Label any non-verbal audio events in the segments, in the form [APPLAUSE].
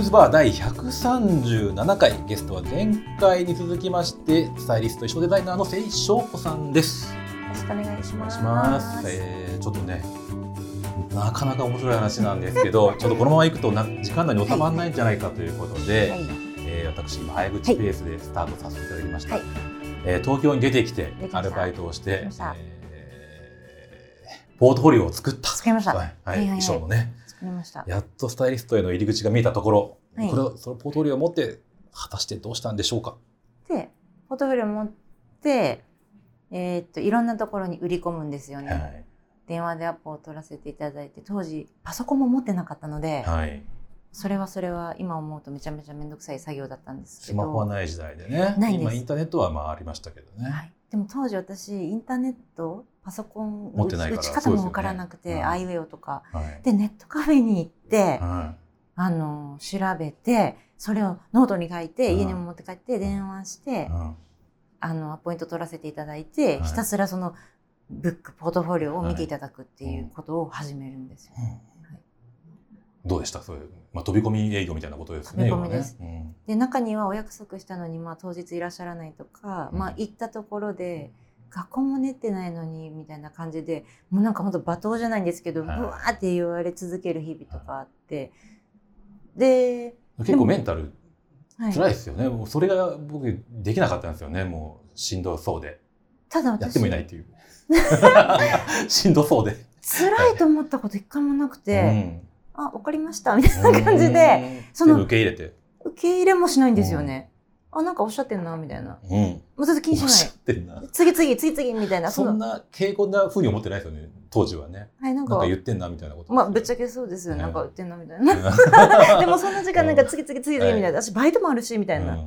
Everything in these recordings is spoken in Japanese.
スーズバー第137回ゲストは前回に続きましてスタイリスト衣装デザイナーの瀬井翔子さんです。よろしくお願いします。えー、ちょっとねなかなか面白い話なんですけど、[LAUGHS] ちょっとこのままいくとな時間内に収まらないんじゃないかということで、はい、えー私今早口ペースでスタートさせていただきました。はいえー東京に出てきてアルバイトをしてえーポートフォリオを作った。作りましたはいはい衣装のね。作りました。やっとスタイリストへの入り口が見えたところ、はいこれをそのポートフォリオを持って果たしてどうしたんでしょうか？で、ポートフォリオ持って、えーっといろんなところに売り込むんですよね。はい。電話でアポを取らせていただいて、当時パソコンも持ってなかったので、はい。それはそれは今思うとめちゃめちゃ面倒くさい作業だったんですけど。スマホはない時代でね。ないんです今インターネットはまあありましたけどね。はい。でも当時私インターネットパソコン持ってないから。打ち方もわからなくて、ね。アイウェオとか。はい。でネットカフェに行って、はあの調べてそれをノートに書いて、うん家にも持って帰って電話して、あのアポイント取らせていただいて、はい。ひたすらそのブックポートフォリオを見ていただくっていうことを始めるんですよ。どうでした？そういう、まあ、飛び込み営業みたいなことですね。飛び込みです要はねで中にはお約束したのに、まあ、当日いらっしゃらないとか、うんまあ、行ったところで学校も練ってないのにみたいな感じでもうなんか本当罵倒じゃないんですけど、はいうわーって言われ続ける日々とかあって、で、うん結構メンタルはい、辛いですよね。もうそれが僕できなかったんですよね。もうしんどそうで。ただ私やってもいないっていう。[LAUGHS] [LAUGHS] しんどそうで。辛いと思ったこと一回もなくて、うんあわかりましたみたいな感じで、その受け入れて。受け入れもしないんですよね。あなんかおっしゃってんなみたいな。うん。もう全然気にしおっしゃなってんな。い。次々次々みたいな。のそんな敬語な風に思ってないですよね。当時はね。はいなんかなんか言ってんなみたいなこと。まあぶっちゃけそうですよ。ねなんか言ってんなみたいな。[LAUGHS] でもそんな時間なんかうん次々次々みたいな。私バイトもあるしみたいな。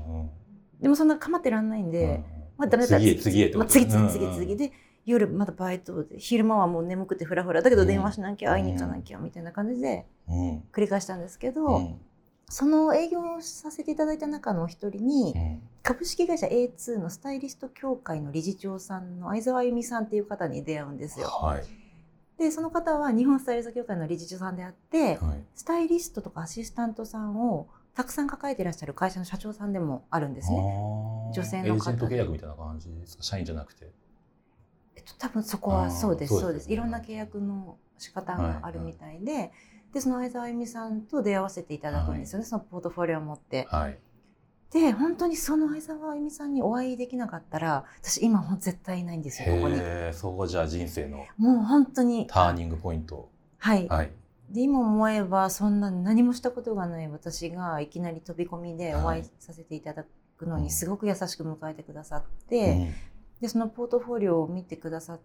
でもそんな構ってらんないんで、うんまあダメだ次へ次次々次々次で、夜まだバイトで昼間はもう眠くてフラフラだけど電話しなきゃ会いに行かなきゃみたいな感じでうん。繰り返したんですけど、うん。その営業をさせていただいた中のお一人に、うん。株式会社 A2 のスタイリスト協会の理事長さんの相沢由美さんっていう方に出会うんですよ。はい。でその方は日本スタイリスト協会の理事長さんであってはい。スタイリストとかアシスタントさんをたくさん抱えていらっしゃる会社の社長さんでもあるんですね。女性の方。エージェント契約みたいな感じですか？社員じゃなくて。えっと、多分そこはそうですそうですいろんな契約の仕方があるみたいで、でその相沢由美さんと出会わせていただくんですよね、そのポートフォリオを持って。はい。で本当にその相沢由美さんにお会いできなかったら私今ほん絶対いないんですよここに。そこじゃあ人生のもう本当にターニングポイント。はい、はい。で今思えばそんな何もしたことがない私がいきなり飛び込みでお会いさせていただくのうんにすごく優しく迎えてくださっうて、んでそのポートフォリオを見てくださっ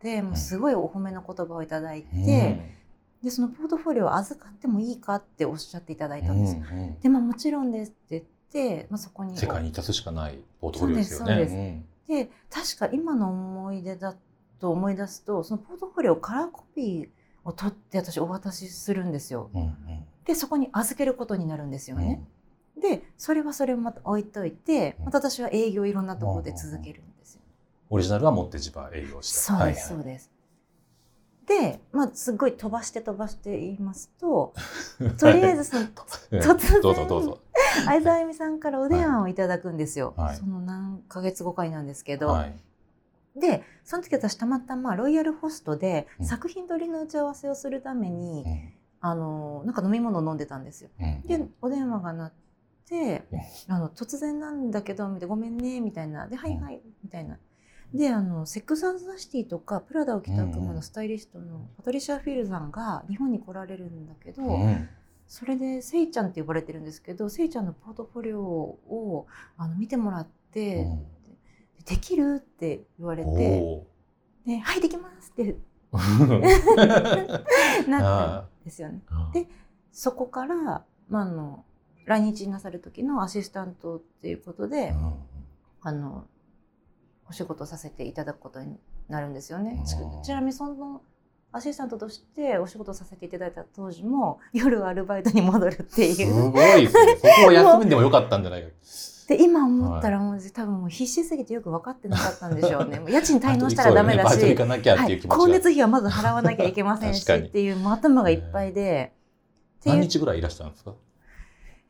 てもうすごいお褒めの言葉をいただいて、うんでそのポートフォリオを預かってもいいかっておっしゃっていただいたんですよ。うんうんでまあもちろんですって言って、まあ、そこに世界に立つしかないポートフォリオですよね。そうですで確か今の思い出だと思い出すとそのポートフォリオカラーコピーを取って私お渡しするんですよ。うんうんでそこに預けることになるんですようんね。でそれはそれをまた置いといてまた私は営業いろんなところで続けるんですよ。オリジナルは持って自場営業して。そうです、はいそうです。で、まあ、すごい飛ばして飛ばして言いますと、[LAUGHS] とりあえずそのうん突然どうぞどうぞ。相沢由美さんからお電話をいただくんですよ。はいその何ヶ月後かになんですけど、はい。で、その時私たまたまロイヤルホストでうん作品撮りの打ち合わせをするために、うんあのなんか飲み物を飲んでたんですよ。うんで、お電話が鳴ってうん、あの突然なんだけどみたいなごめんねみたいなではいはいみたいな。であのセックス・アンド・ザ・シティとかプラダを着た悪魔のスタイリストのパトリシア・フィルさんが日本に来られるんだけど、うん。それでせいちゃんって呼ばれてるんですけどせいちゃんのポートフォリオをあの見てもらって、うん。できるって言われておではいできますって。ー [LAUGHS] なったんですよね。でそこから、まあ、あの来日なさる時のアシスタントっていうことで、うん。あのお仕事させていただくことになるんですよね。ちなみにそのアシスタントとしてお仕事させていただいた当時も [LAUGHS] 夜はアルバイトに戻るってすいう。ごいですね。そこを休んでもよかったんじゃないか。[LAUGHS] で今思ったらもう多分もう必死すぎてよく分かってなかったんでしょうね。もう家賃滞納したらダメだし。光熱費はまず払わなきゃいけませんしっていうもう頭がいっぱいで。何日ぐらいいらしたんですか？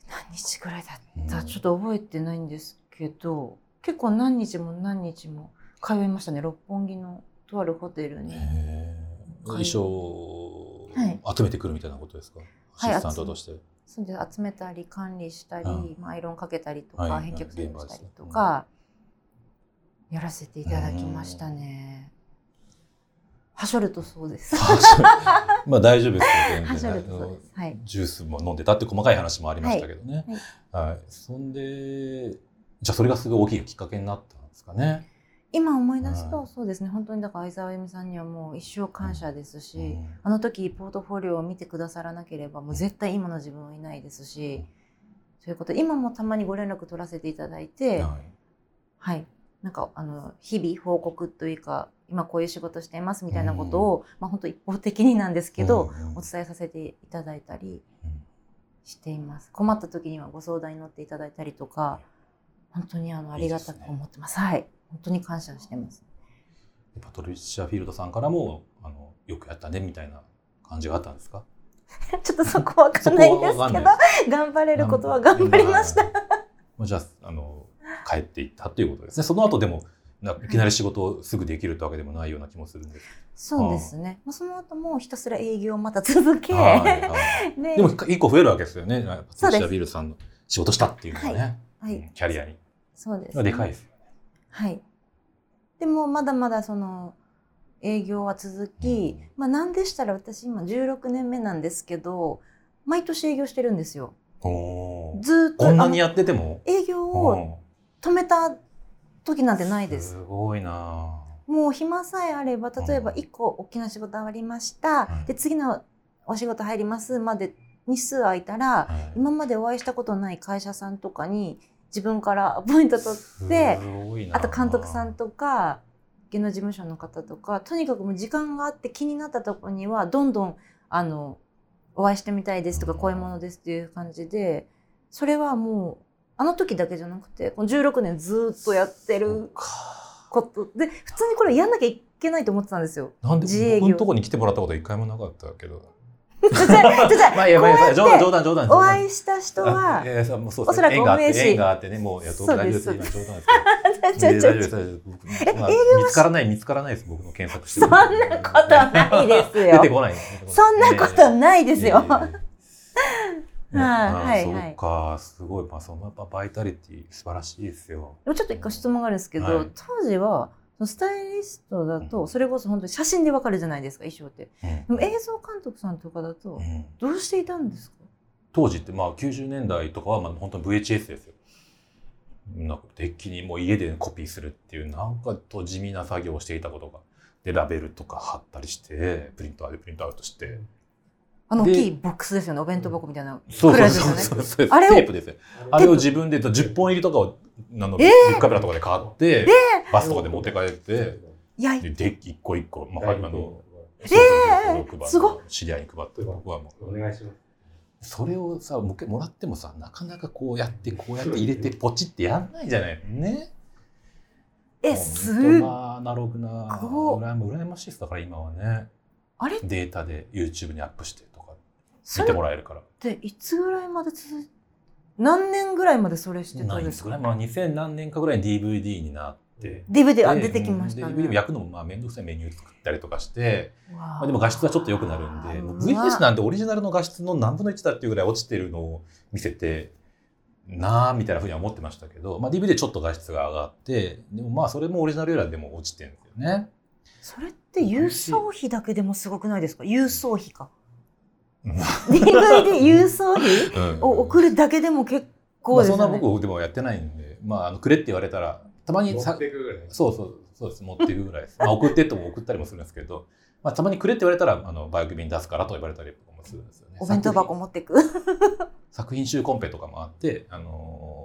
何日ぐらいだった、うんちょっと覚えてないんですけど結構何日も何日も通いましたね六本木のとあるホテルに。衣装を集めてくるみたいなことですか、はいアシスタントとして。それで集めたり管理したり、うんまあアイロンかけたりとか、はい返却作業したりとか、やらせていただきましたね。はしょるとそうです。まあ大丈夫ですよ全はしょ然。はい。ジュースも飲んでたって細かい話もありましたけどね。はいそんで、じゃあそれがすごい大きいきっかけになったんですかね。今思い出すと、はい。そうですね。本当にだから相沢あゆみさんにはもう一生感謝ですし、うん。あの時ポートフォリオを見てくださらなければもう絶対今の自分はいないですし、うん。そういうこと。今もたまにご連絡取らせていただいて、はい。はい、なんかあの日々報告というか今こういう仕事していますみたいなことを、まあ本当一方的になんですけど、うんうん。お伝えさせていただいたりうん。しています。困った時にはご相談に乗っていただいたりとか本当にあのありがたく思ってます。はい。本当に感謝してます。パトリシア・フィールドさんからもあのよくやったねみたいな感じがあったんですか？[LAUGHS] ちょっとそこわかんないんですけど頑張れることは頑張りました。まあじゃああの帰っていったということですね。その後でもないきなり仕事をすぐできるってわけでもないような気もするんです。そうですね。まあその後もひたすら営業をまた続け、で [LAUGHS] でも一個増えるわけですよね。パトリシア・フィールドさんの仕事したっていうのはね、はい。うんキャリアに。そうです、でかいです。はい。でもまだまだその営業は続き、うん。まあなんでしたら私今16年目なんですけど、毎年営業してるんですよ。ずーっとこんなにやってても？営業うをん。止めた時なんてないです。すごいな。もう暇さえあれば例えばうん。1個大きな仕事終わりました、うんで次のお仕事入りますまで日数空いたら、はい。今までお会いしたことない会社さんとかに自分からアポイント取ってあと監督さんとか芸能事務所の方とかとにかくもう時間があって気になったところにはどんどんあのお会いしてみたいですとかうんこういうものですっていう感じでそれはもうあの時だけじゃなくてこの16年ずっとやってるかことで普通にこれやんなきゃいけないと思ってたんですよ。なんで自営業僕のとこに来てもらったことは一回もなかったけど。[LAUGHS] じゃあじゃあじゃあまあいやまあいや冗談冗談冗談冗お談。会いした人はあ [LAUGHS] いやいやそうもうそうおそらく縁があってお名刺縁があってねもういやどうそう大丈夫です今冗談ですけど。えまあ営業は見つからない見つからないです僕の検索してそんなことないですよ出てこない。そんなことないですよ。はいそうかすごいまあそのやっぱバイタリティ素晴らしいですよ。ちょっと一個質問があるんですけど、はい当時はスタイリストだとそれこそ本当に写真でわかるじゃないですか衣装って。うん。でも映像監督さんとかだとうん。どうしていたんですか？当時ってまあ90年代とかはまあ本当に VHS ですよ。なんかデッキにもう家でコピーするっていうなんかと地味な作業をしていたことが。でラベルとか貼ったりしてプリントアウトプリントアウトして。あので大きいボックスですよねお弁当箱みたいな。そうそうそうそう。そうあれをテープですよ。あれを自分で10本入りとかをあの、えー。ブックカメラとかで買って、バスとかで持って帰っていやでデッキ一個一個、まあ、あのえー。すご知り合いに配って僕はもう。お願いします。それをさももらってもさなかなかこうやってこうやって入れてポチってやんないじゃないね。えすとなアナログなご羨ま羨ましいですだから今はね。あれ？っデータで YouTube にアップしてとか見てもらえるから。ていつぐらいまで続い何年ぐらいまでそれしてたんですか？ないんですかね。まあ2000何年かぐらいに DVD になって。DVD あで出てきましたうんで DVD もね。焼くのもまあ面倒くさいメニュー作ったりとかして、ままあ、でも画質はちょっと良くなるんで、もう VHS なんてオリジナルの画質の何分の1だっていうぐらい落ちてるのを見せて、なあみたいなふうには思ってましたけど、まあ、DVD でちょっと画質が上がって、でもまあそれもオリジナルよりはでも落ちてるんですよね。それって郵送費だけでもすごくないですか？郵送費か。[LAUGHS] うん DVD 郵送費うんを送るだけでも結構まあ、ですよね。そんな僕でもやってないんで、まあ、あのくれって言われたら、たまにさ持っていくぐらい。そうそう、そうです。持っていくぐらいです。まあ、送ってっても送ったりもするんですけど、まあ、たまにくれって言われたら、あの、バイク便出すからと言われたりもするんですよね。お弁当箱持ってく。作品集コンペとかもあって、あの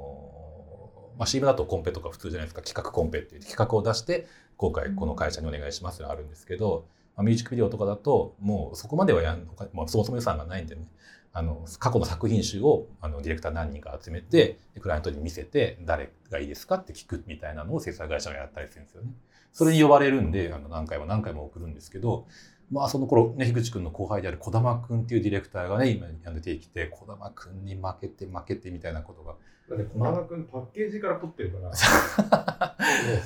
ーまあ、CM だとコンペとか普通じゃないですか、企画コンペっていう企画を出して、今回この会社にお願いしますってのがあるんですけど、まあ、ミュージックビデオとかだと、もうそこまではやんのか、まあ、そもそも予算がないんでね、あの、過去の作品集をあのディレクター何人か集めて、クライアントに見せて、誰がいいですかって聞くみたいなのを制作会社がやったりするんですよね。それに呼ばれるんで、あの何回も何回も送るんですけど、まあその頃ね樋口君の後輩である児玉君っていうディレクターがね今出てきて児玉君に負けて負けてみたいなことが。だって小玉君パッケージから撮ってるから。[LAUGHS]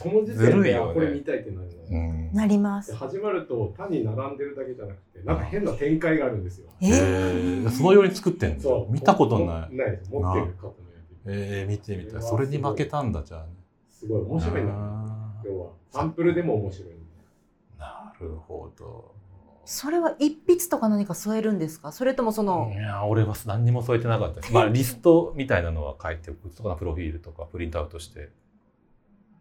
その時点であこれ見たいってなるの、うん。なりま。です始まると単に並んでるだけじゃなくてなんか変な展開があるんですよ。えへー。ーそのように作ってんの？そう。見たことない。ないです持ってる方のやつえー、見てみたい。それに負けたんだじゃあね。すごい。面白いなあ要はサンプルでも面白いーなるほどそれは一筆とか何か添えるんですか？それともそのい、や俺は何にも添えてなかったです。まあリストみたいなのは書いておくとかプロフィールとかプリントアウトして。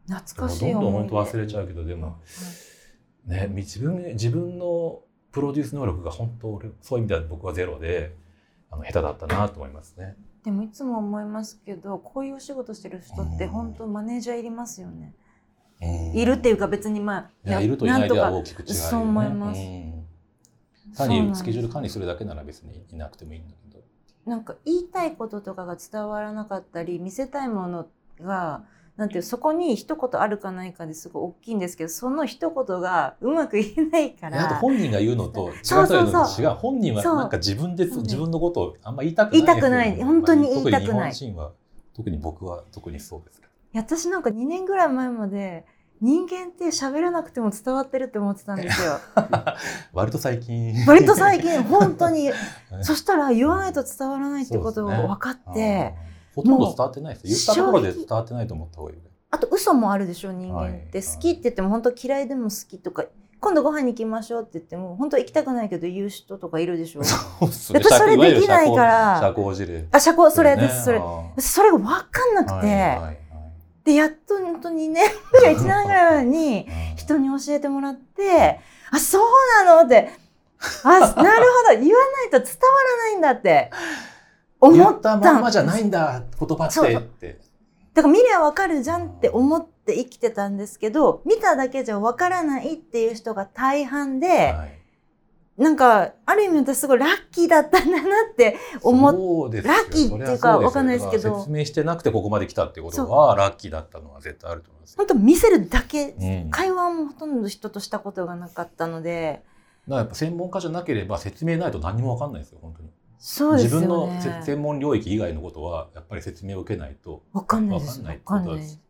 懐かしいどんどん本当忘れちゃうけどでもね自分自分のプロデュース能力が本当俺そういう意味では僕はゼロであの下手だったなと思いますね。でもいつも思いますけどこういうお仕事してる人ってうん。本当マネージャーいりますよね。うん。いるっていうか別にまあいやいるといないでは大きく違うよね。そう思います。うん単にスケジュール管理するだけなら別にいなくてもいいんだけど。なんか言いたいこととかが伝わらなかったり見せたいものがなんていうそこに一言あるかないかですごい大きいんですけどその一言がうまく言えないかいやあとら本人が言うのと違うそうそう。そう違う。本人はなんか自分で自分のことをあんま言いたくない言いたくない。本当に言いたくない。特に日本人は特に僕は特にそうです。いや私なんか2年ぐらい前まで人間って喋らなくても伝わってるって思ってたんですよ。[LAUGHS] 割と最近。割と最近本当に。[LAUGHS] そしたら言わないと伝わらないってことがそうですね。分かって、あー。ほとんど伝わってないです。よ言ったところで伝わってないと思った方がいいあと嘘もあるでしょ人間って、はい。好きって言っても本当嫌いでも好きとか今度ご飯に行きましょうって言っても本当行きたくないけど言う人とかいるでしょ。そうっそれできないから。社交辞令。あ社交それです、それそれが分かんなくて、はいはいはいでやっと本当2年ぐらい1年ぐらい前にうん。人に教えてもらってあそうなのってあ [LAUGHS] なるほど。言わないと伝わらないんだって。思言っったたまんまじゃないんだ言葉って。って。だから見りゃわかるじゃんって思って生きてたんですけど見ただけじゃわからないっていう人が大半で、はいなんかある意味私すごいラッキーだったんだなって思っそうですよラッキーっていうかわかんないですけど。説明してなくてここまで来たってことはラッキーだったのは絶対あると思いますよ。本当見せるだけ、うん。会話もほとんど人としたことがなかったので。だからやっぱ専門家じゃなければ説明ないと何にも分かんないですよ本当に。そうですよ自分の専門領域以外のことはやっぱり説明を受けないとわかんないです。わかんない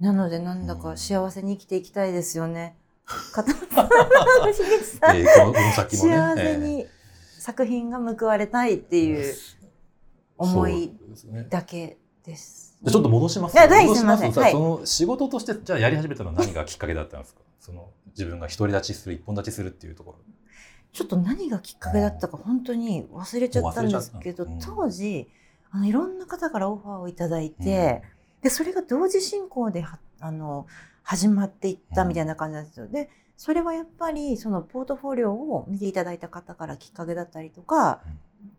なのでなんだか幸せに生きていきたいですよね。片野さん樋口さん。えーこの先もね。幸せに作品が報われたいっていう思いだけです。ちょっと戻します戻しますはい。さその仕事としてじゃあやり始めたのは何がきっかけだったんですかその自分が独り立ちする一本立ちするっていうところ。ちょっと何がきっかけだったか本当に忘れちゃったんですけど、もう忘れちゃった当時あのいろんな方からオファーをいただいて、でそれが同時進行ではあの始まっていったみたいな感じなんですよ。でそれはやっぱりそのポートフォリオを見ていただいた方からきっかけだったりとか、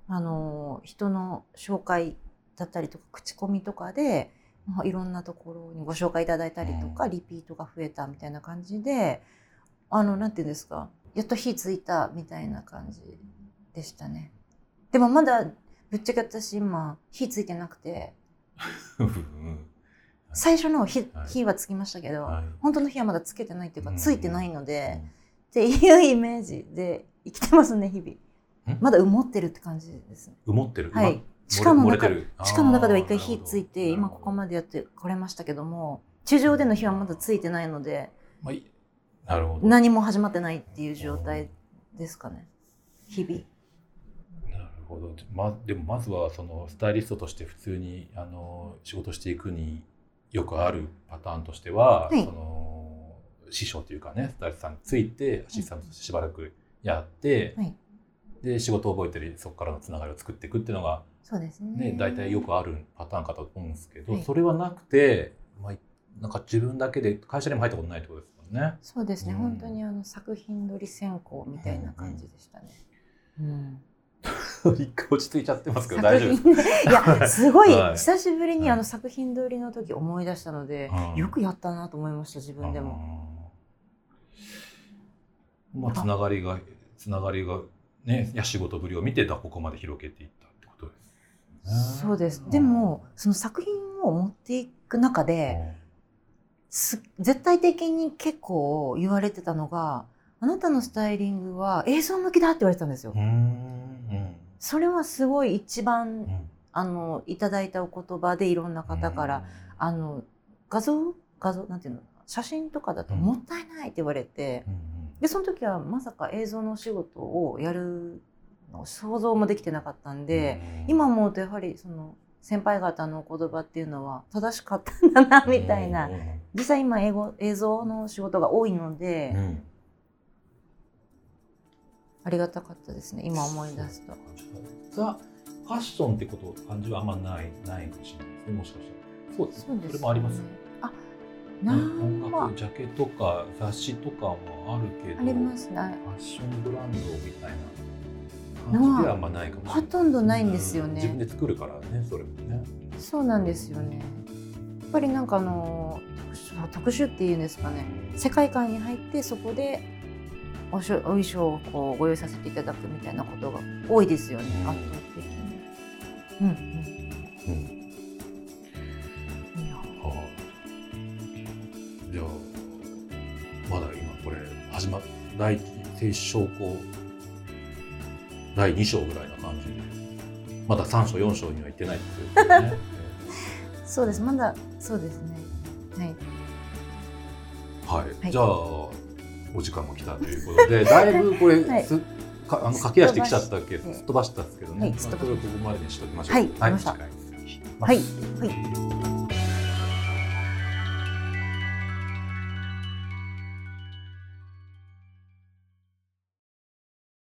あの人の紹介だったりとか口コミとかで、まあ、いろんなところにご紹介いただいたりとか、うんリピートが増えたみたいな感じであのなんていうんですかやっと火ついたみたいな感じでしたね。でもまだぶっちゃけ私今火ついてなくて。[LAUGHS] うん最初の火,、はい。火はつきましたけど、はい。本当の火はまだつけてないっていうか、うん。ついてないので、っていうイメージで生きてますね日々。ん。まだ埋もってるって感じですね。埋もってる？はい。地地下の中る。地下の中では一回火ついて今ここまでやってこれましたけども地上での火はまだついてないのでまあいなるほど。何も始まってないっていう状態ですかね日々。なるほど、ま、でもまずはそのスタイリストとして普通にあの仕事していくによくあるパターンとしては、はい。その師匠というかねスタイリストさんについてアシスタントとしてしばらくやって、はい。で仕事を覚えてるそこからのつながりを作っていくっていうのがそうですね。ね大体よくあるパターンかと思うんですけど、はい。それはなくて、まあ、なんか自分だけで会社にも入ったことないってことですもんね。そうですね、うん。本当にあの作品撮り選考みたいな感じでしたね、うん [LAUGHS] 一回落ち着いちゃってますけど作大丈夫 [LAUGHS] いやすごいはい。久しぶりにはい。あの作品撮りの時思い出したので、うんよくやったなと思いました自分でも。まあ、つながりが、つながりが、ね、や仕事ぶりを見て、だここまで広げていったってことですね。そうです。でもその作品を持っていく中です絶対的に結構言われてたのがあなたのスタイリングは映像向きだって言われてたんですよ。それはすごい一う番ん。あのいただいたお言葉でいろんな方から、あの画像？画像？なんていうの？写真とかだとうん。もったいないって言われて、うんでその時はまさか映像のお仕事をやるの想像もできてなかったんで、今思うとやはりその先輩方のお言葉っていうのは正しかったんだなみたいな、実際今英語映像の仕事が多いので、うんありがたかったですね今思い出すと。ザ・ファッションってこと感じはあんまないないかもしれないですねもしかしたらそうですそうです、それもありますあ、ねなん音は楽ジャケとか雑誌とかもあるけどありますね。ファッションブランドみたいな感じではあんまないかもしれないほとんどないんですよねうん自分で作るからねそれもねそうなんですよね。やっぱりなんかあの特殊特殊っていうんですかね。世界観に入ってそこでおしょお衣装をこうご用意させていただくみたいなことが多いですよね。うん圧倒的に。うんうんうん。いじゃあまだ今これ始まっ第停止証拠第2章ぐらいな感じでまだ3章4章には行ってないっていうことね [LAUGHS] そうです。まだそうですね。はい。はい、はいじゃあお時間も来たということでだいぶこれ、はい。すかあの駆け足で来ちゃったけ？どすっ飛ばしたんですけどね、はい。まあ、ここまでにしておきましょう。はい。はい、はい。はい。